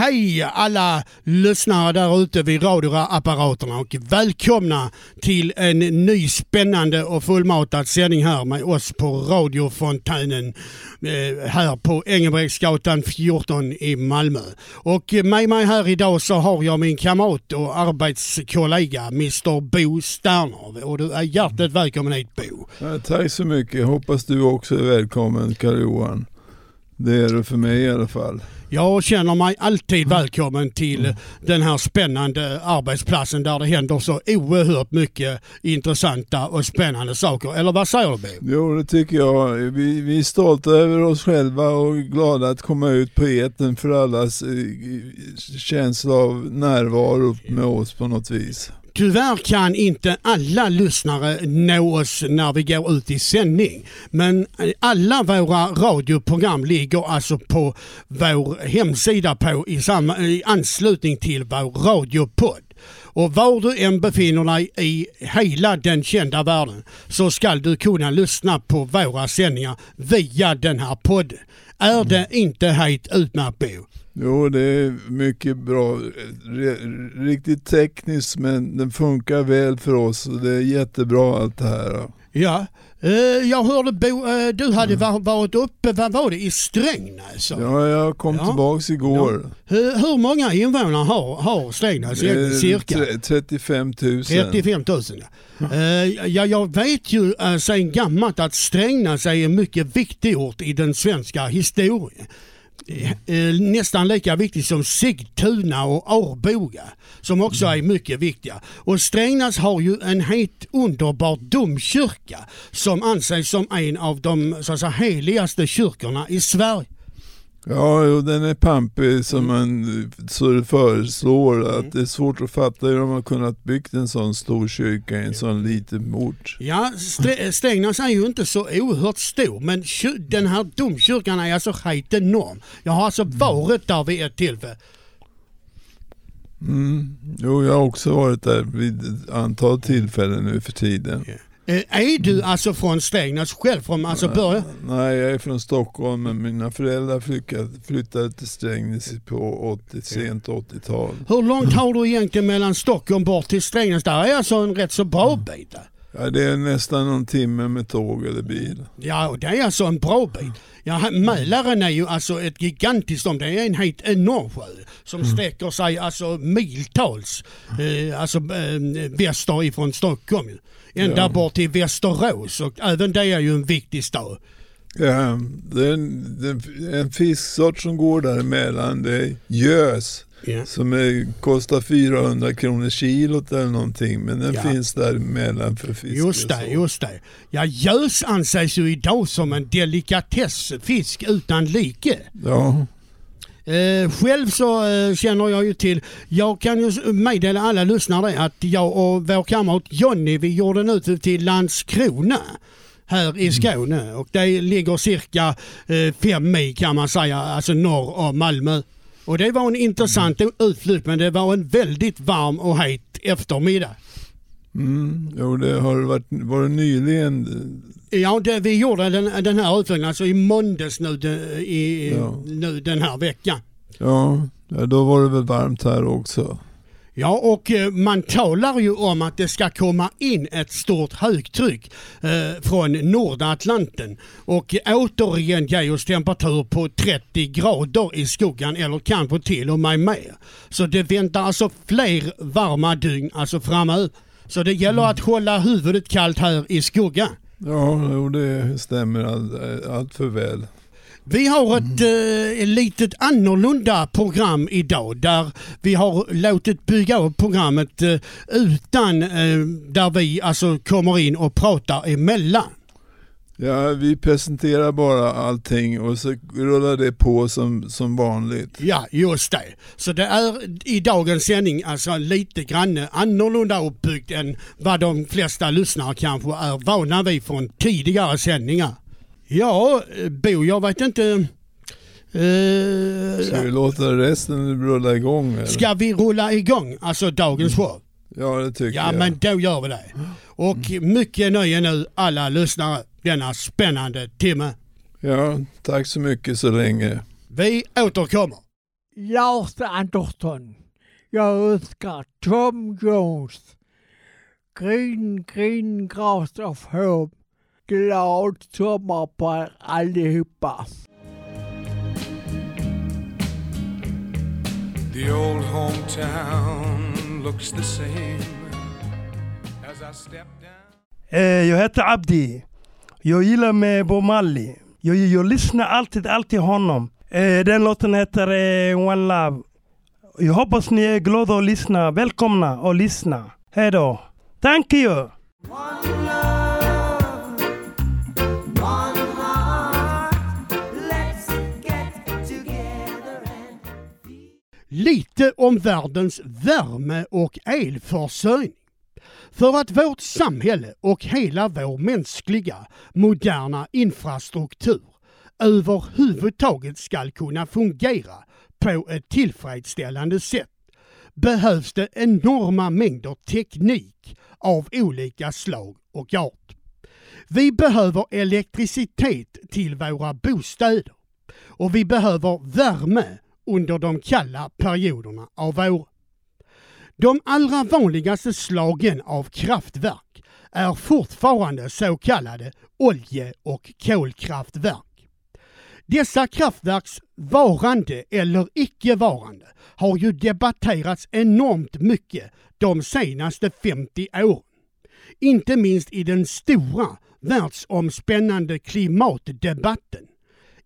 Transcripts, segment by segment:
hej alla lyssnare där ute vid radioapparaterna och välkomna till en ny spännande och fullmatad sändning här med oss på radiofontänen eh, här på Engelbrektsgatan 14 i Malmö. Och med mig här idag så har jag min kamrat och arbetskollega Mr Bo Sterner och du är hjärtligt välkommen hit Bo. Ja, tack så mycket, hoppas du också är välkommen Karl-Johan. Det är det för mig i alla fall. Jag känner mig alltid välkommen till den här spännande arbetsplatsen där det händer så oerhört mycket intressanta och spännande saker. Eller vad säger du Bo? Jo, det tycker jag. Vi, vi är stolta över oss själva och glada att komma ut på eten för allas eh, känsla av närvaro med oss på något vis. Tyvärr kan inte alla lyssnare nå oss när vi går ut i sändning. Men alla våra radioprogram ligger alltså på vår hemsida på i, samma, i anslutning till vår radiopodd. Och var du än befinner dig i hela den kända världen så ska du kunna lyssna på våra sändningar via den här podden. Är det inte helt utmärkt Bo? Jo, det är mycket bra. Riktigt tekniskt men den funkar väl för oss och det är jättebra allt det här. Ja, eh, jag hörde Bo, eh, du hade varit uppe, vad var det, i Strängnäs? Ja, jag kom ja. tillbaks igår. Ja. Hur, många invånare har, har Strängnäs cirka? 35 000. 35 000 ja. Eh, ja, jag vet ju sedan gammalt att Strängnäs är en mycket viktig ort i den svenska historien. Eh, nästan lika viktig som Sigtuna och Arboga som också är mycket viktiga. Och Strängnäs har ju en helt underbar domkyrka som anses som en av de så att säga, heligaste kyrkorna i Sverige. Ja, den är pampig som man så det föreslår. Att mm. det är svårt att fatta hur de har kunnat bygga en sån stor kyrka i en sån liten ort. Ja, Strängnäs är ju inte så oerhört stor men den här domkyrkan är alltså helt enorm. Jag har alltså mm. varit där vid ett tillfälle. Mm. Jo, jag har också varit där vid ett antal tillfällen nu för tiden. Yeah. Eh, är du alltså från Strängnäs själv från alltså början? Nej, jag är från Stockholm men mina föräldrar flyttade till Strängnäs på 80, sent 80-tal. Hur långt har du egentligen mellan Stockholm bort till Strängnäs? Där är alltså en rätt så bra bit. Ja, det är nästan någon timme med tåg eller bil. Ja, och det är alltså en bra bit. Ja, Mälaren är ju alltså ett gigantiskt om. Det är en helt enorm sjö som mm. sträcker sig alltså miltals eh, alltså, eh, väster ifrån Stockholm ända ja. bort till Västerås och även det är ju en viktig stad. Ja, det är en, det är en fisksort som går däremellan. Det är gös. Yeah. Som är, kostar 400 kronor kilot eller någonting men den ja. finns däremellan för fiske. Just det, just det. Ja, gös anses ju idag som en delikatessfisk utan like. Ja. Eh, själv så eh, känner jag ju till, jag kan ju meddela alla lyssnare att jag och vår kamrat Jonny vi gjorde en ut till Landskrona här i mm. Skåne och det ligger cirka eh, fem mil kan man säga, alltså norr om Malmö. Och det var en intressant mm. utflykt men det var en väldigt varm och het eftermiddag. Mm, jo, det har varit, var det nyligen Ja, det, vi gjorde den, den här utflykten alltså i måndags nu, i, ja. nu den här veckan. Ja, då var det väl varmt här också. Ja, och eh, man talar ju om att det ska komma in ett stort högtryck eh, från Nordatlanten och återigen ge oss temperatur på 30 grader i skuggan eller kanske till och med mer. Så det väntar alltså fler varma dygn alltså framöver. Så det gäller att hålla huvudet kallt här i skuggan. Ja, det stämmer allt, eh, allt för väl. Vi har ett mm. eh, litet annorlunda program idag där vi har låtit bygga upp programmet eh, utan eh, där vi alltså kommer in och pratar emellan. Ja, vi presenterar bara allting och så rullar det på som, som vanligt. Ja, just det. Så det är i dagens sändning alltså lite grann annorlunda uppbyggt än vad de flesta lyssnare kanske är vana vid från tidigare sändningar. Ja, Bo, jag vet inte... Uh, ska vi låta resten rulla igång? Eller? Ska vi rulla igång, alltså dagens show? Ja, det tycker ja, jag. Ja, men då gör vi det. Och mm. mycket nöje nu alla lyssnare denna spännande timme. Ja, tack så mycket så länge. Vi återkommer. Lars Andersson. Jag önskar Tom Jones. Green, green grass of hope. Glad sommar på er allihopa. The old hometown looks the same as I step down. Eh, jag heter Abdi. Jag gillar med Bob Marley. Jag, jag lyssnar alltid, alltid honom. Eh, den låten heter eh, One Love. Jag hoppas ni är glada att lyssna. Välkomna att lyssna. Hej då. Thank you. Lite om världens värme och elförsörjning. För att vårt samhälle och hela vår mänskliga moderna infrastruktur överhuvudtaget ska kunna fungera på ett tillfredsställande sätt behövs det enorma mängder teknik av olika slag och art. Vi behöver elektricitet till våra bostäder och vi behöver värme under de kalla perioderna av året. De allra vanligaste slagen av kraftverk är fortfarande så kallade olje och kolkraftverk. Dessa kraftverks varande eller icke-varande har ju debatterats enormt mycket de senaste 50 åren. Inte minst i den stora världsomspännande klimatdebatten.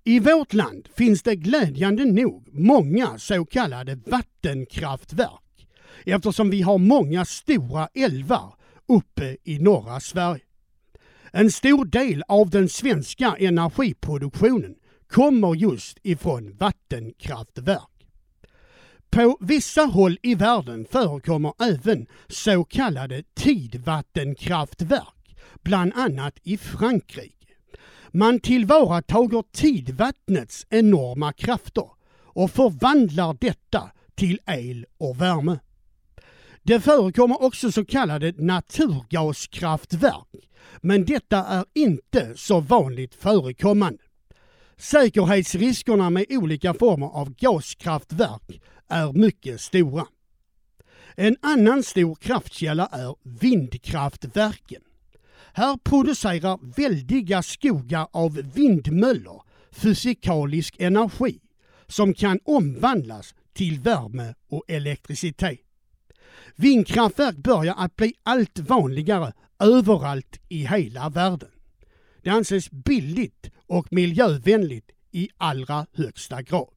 I vårt land finns det glädjande nog många så kallade vattenkraftverk eftersom vi har många stora älvar uppe i norra Sverige. En stor del av den svenska energiproduktionen kommer just ifrån vattenkraftverk. På vissa håll i världen förekommer även så kallade tidvattenkraftverk, bland annat i Frankrike. Man tillvaratager tidvattnets enorma krafter och förvandlar detta till el och värme. Det förekommer också så kallade naturgaskraftverk, men detta är inte så vanligt förekommande. Säkerhetsriskerna med olika former av gaskraftverk är mycket stora. En annan stor kraftkälla är vindkraftverken. Här producerar väldiga skogar av vindmöllor fysikalisk energi som kan omvandlas till värme och elektricitet. Vindkraftverk börjar att bli allt vanligare överallt i hela världen. Det anses billigt och miljövänligt i allra högsta grad.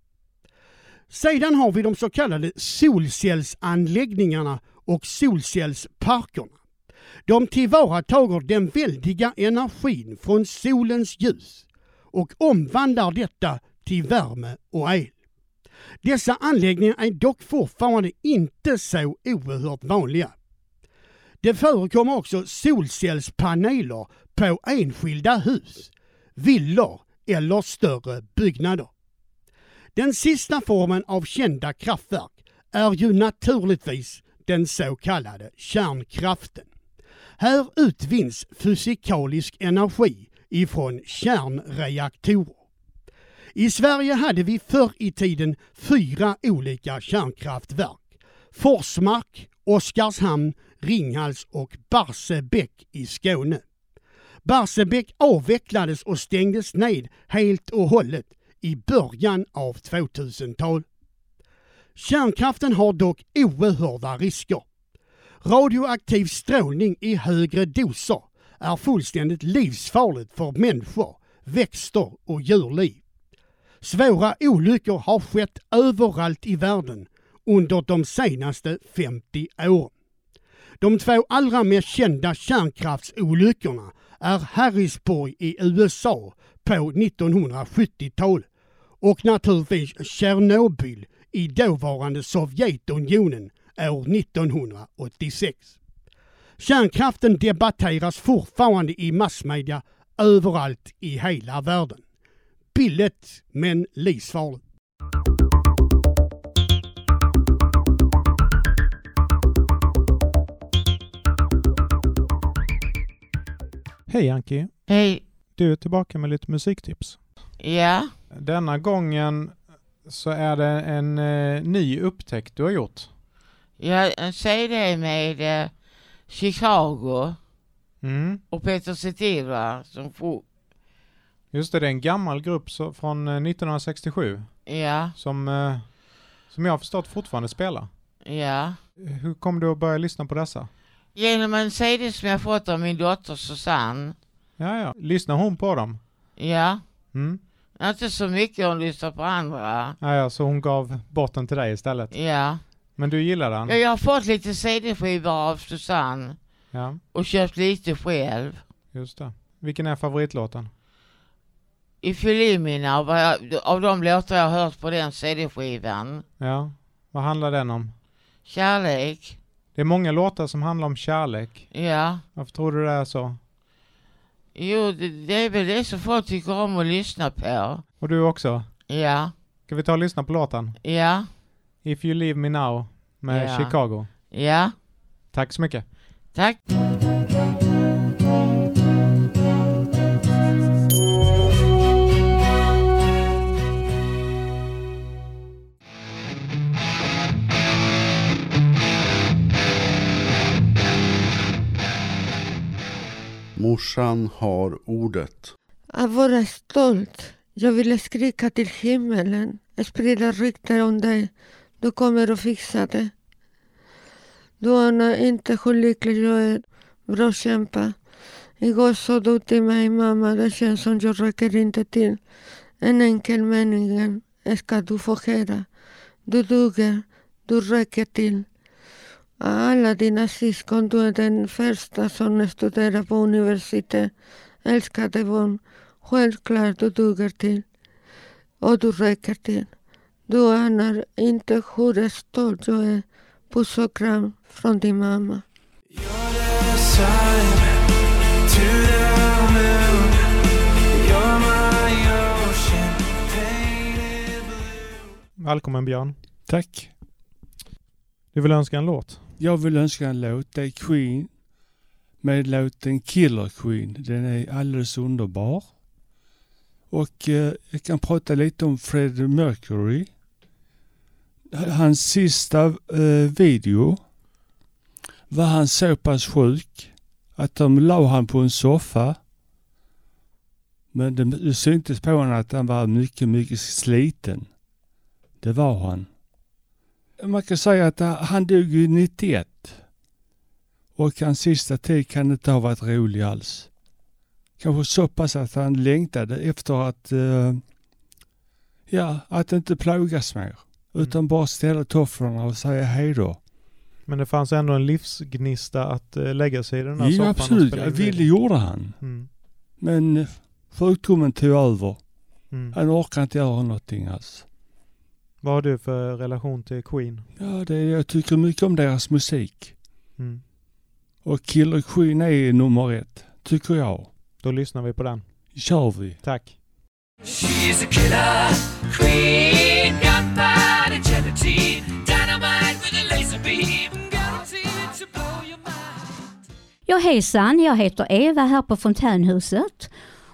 Sedan har vi de så kallade solcellsanläggningarna och solcellsparkerna. De tillvaratager den väldiga energin från solens ljus och omvandlar detta till värme och el. Dessa anläggningar är dock fortfarande inte så oerhört vanliga. Det förekommer också solcellspaneler på enskilda hus, villor eller större byggnader. Den sista formen av kända kraftverk är ju naturligtvis den så kallade kärnkraften. Här utvinns fysikalisk energi ifrån kärnreaktorer. I Sverige hade vi förr i tiden fyra olika kärnkraftverk. Forsmark, Oskarshamn, Ringhals och Barsebäck i Skåne. Barsebäck avvecklades och stängdes ned helt och hållet i början av 2000-talet. Kärnkraften har dock oerhörda risker. Radioaktiv strålning i högre doser är fullständigt livsfarligt för människor, växter och djurliv. Svåra olyckor har skett överallt i världen under de senaste 50 åren. De två allra mest kända kärnkraftsolyckorna är Harrisburg i USA på 1970-talet och naturligtvis Tjernobyl i dåvarande Sovjetunionen år 1986. Kärnkraften debatteras fortfarande i massmedia överallt i hela världen. Billigt men livsfarligt. Hej Anki! Hej! Du är tillbaka med lite musiktips. Ja. Denna gången så är det en eh, ny upptäckt du har gjort. Ja, en CD med eh, Chicago Mm. och Peter Cetera som for, Just det, det är en gammal grupp så, från eh, 1967 Ja, som, eh, som jag har förstått fortfarande spelar. ja. Hur kom du att börja lyssna på dessa? Genom en CD som jag fått av min dotter Susanne. Ja, ja. Lyssnar hon på dem? Ja, Mm. inte så mycket hon lyssnar på andra. Ja, ja, så hon gav bort den till dig istället. Ja. Men du gillar den? ja jag har fått lite CD-skivor av Susanne Ja, och köpt lite själv. just det. Vilken är favoritlåten? I Filimina av, av de låtar jag har hört på den CD-skivan. Ja, vad handlar den om? Kärlek. Det är många låtar som handlar om kärlek. Ja. Varför tror du det är så? Jo, det, det är väl det som folk tycker om att lyssna på. Och du också? Ja. Ska vi ta och lyssna på låten? Ja. If you leave me now med Ja. Chicago. Ja. Tack så mycket. Tack. Morsan har ordet. Att vara stolt. Jag ville skrika till himmelen. Sprida rykten om dig. Du kommer att fixa det. Du anar inte hur lycklig jag är. Bra kämpa. Igår sa du till mig, mamma, det känns som jag räcker inte till. En enkel mening ska du få höra. Du duger, du räcker till. Av alla dina syskon, du är den första som studerar på universitet. Älskade barn, självklart du duger till. Och du räcker till. Du anar inte hur stolt jag är. Puss och kram från din mamma. Välkommen Björn. Tack. Du vill önska en låt? Jag vill önska en låt. Det är Queen med låten Killer Queen. Den är alldeles underbar. Och eh, jag kan prata lite om Freddie Mercury. Hans sista eh, video var han så pass sjuk att de la han på en soffa. Men det, det syntes på honom att han var mycket, mycket sliten. Det var han. Man kan säga att han dog ju 91. Och hans sista tid kan inte ha varit rolig alls. Kanske så pass att han längtade efter att, eh, ja, att inte plågas mer. Utan bara ställa tofflorna och säga hej då. Men det fanns ändå en livsgnista att eh, lägga sig i den här Ja soffan absolut, jag in ville gjorde han. Mm. Men eh, sjukdomen tog över. Mm. Han orkade inte göra någonting alls. Vad har du för relation till Queen? Ja, det, jag tycker mycket om deras musik. Mm. Och Killer Queen är nummer ett, tycker jag. Då lyssnar vi på den. kör vi. Tack. She's a killer queen, Ja hejsan, jag heter Eva här på Fontänhuset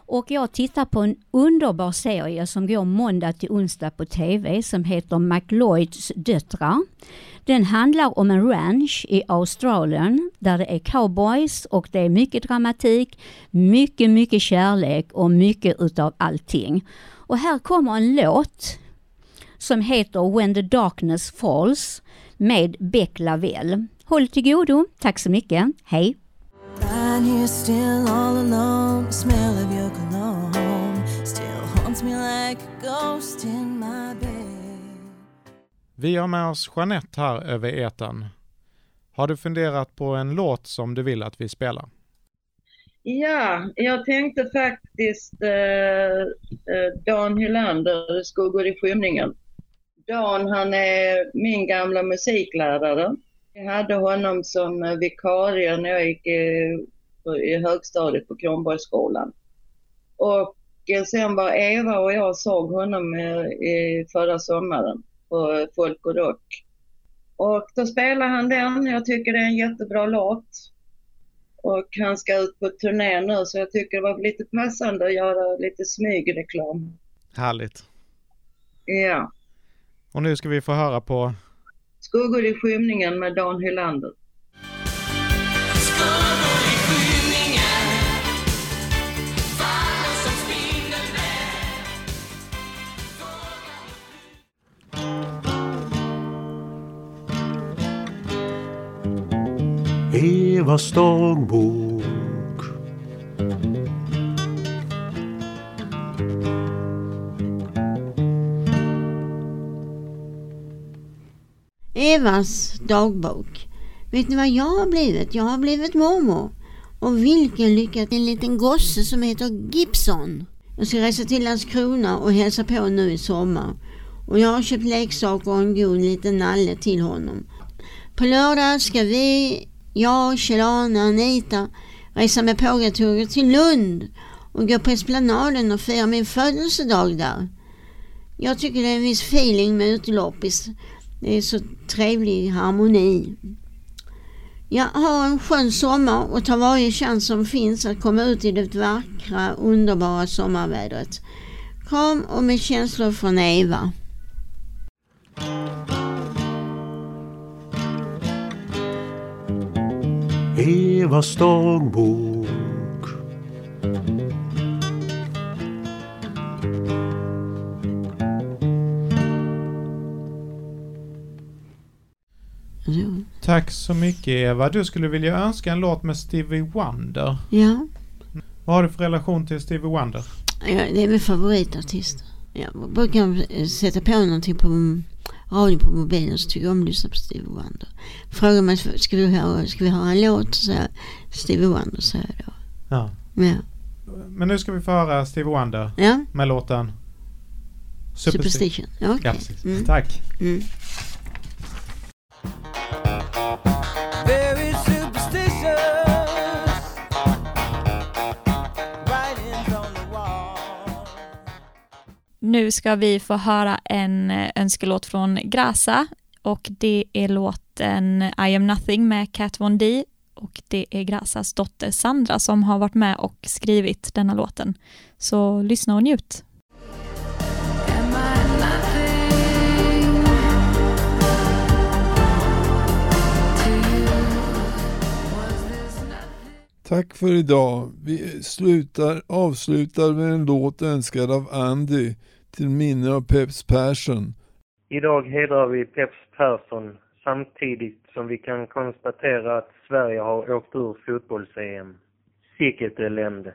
och jag tittar på en underbar serie som går måndag till onsdag på TV som heter McLeods döttrar. Den handlar om en ranch i Australien där det är cowboys och det är mycket dramatik, mycket, mycket kärlek och mycket utav allting. Och här kommer en låt som heter When the Darkness Falls med Beck Lavelle. Håll till godo. Tack så mycket. Hej! Lying here still all alone, the smell of your cologne still haunts me like a ghost in my bed. Vi har med oss Jeanette här över etern. Har du funderat på en låt som du vill att vi spelar? Ja, jag tänkte faktiskt eh, eh, Dan Hylander, Skuggor i skymningen. Dan han är min gamla musiklärare. Jag hade honom som eh, vikarie när jag gick i, i högstadiet på Kronborgsskolan. Och eh, sen var Eva och jag såg honom eh, i förra sommaren på Folk och Rock. Och då spelade han den. Jag tycker det är en jättebra låt. Och han ska ut på turné nu så jag tycker det var lite passande att göra lite smygreklam. Härligt. Ja. Och nu ska vi få höra på Skuggor i skymningen med Dan Hylander. Evas dagbok Evas dagbok. Vet ni vad jag har blivit? Jag har blivit mormor. Och vilken lycka till en liten gosse som heter Gibson. Jag ska resa till Landskrona och hälsa på nu i sommar. Och jag har köpt leksaker och en god liten nalle till honom. På lördag ska vi, jag, Kjell-Arne, Anita reser med pågatåget till Lund och går på Esplanaden och firar min födelsedag där. Jag tycker det är en viss feeling med uteloppis. Det är så trevlig harmoni. Jag har en skön sommar och tar varje chans som finns att komma ut i det vackra, underbara sommarvädret. Kram och med känslor från Eva. Evas dagbok Tack så mycket Eva. Du skulle vilja önska en låt med Stevie Wonder. Ja, Vad har du för relation till Stevie Wonder? ja det är min favoritartist. Jag brukar sätta på någonting på radio på mobilen så tycker jag om att lyssna på Stevie Wonder. Frågar mig, ska vi höra, ska vi höra en låt? Så jag, Stevie Wonder säger jag då. Ja. Ja. Men nu ska vi få höra Stevie Wonder Ja. med låten Superstition. Ja, okej. Ja, precis. Mm. Tack. Mm. Nu ska vi få höra en eh, önskelåt från Grasa och det är låten I am nothing med Kat Von D och det är Grasas dotter Sandra som har varit med och skrivit denna låten. Så lyssna och njut. Tack för idag. Vi slutar, avslutar med en låt önskad av Andy till minne av Peps Persson. Idag hedrar vi Peps Persson samtidigt som vi kan konstatera att Sverige har åkt ur fotbolls-EM. Sicket elände.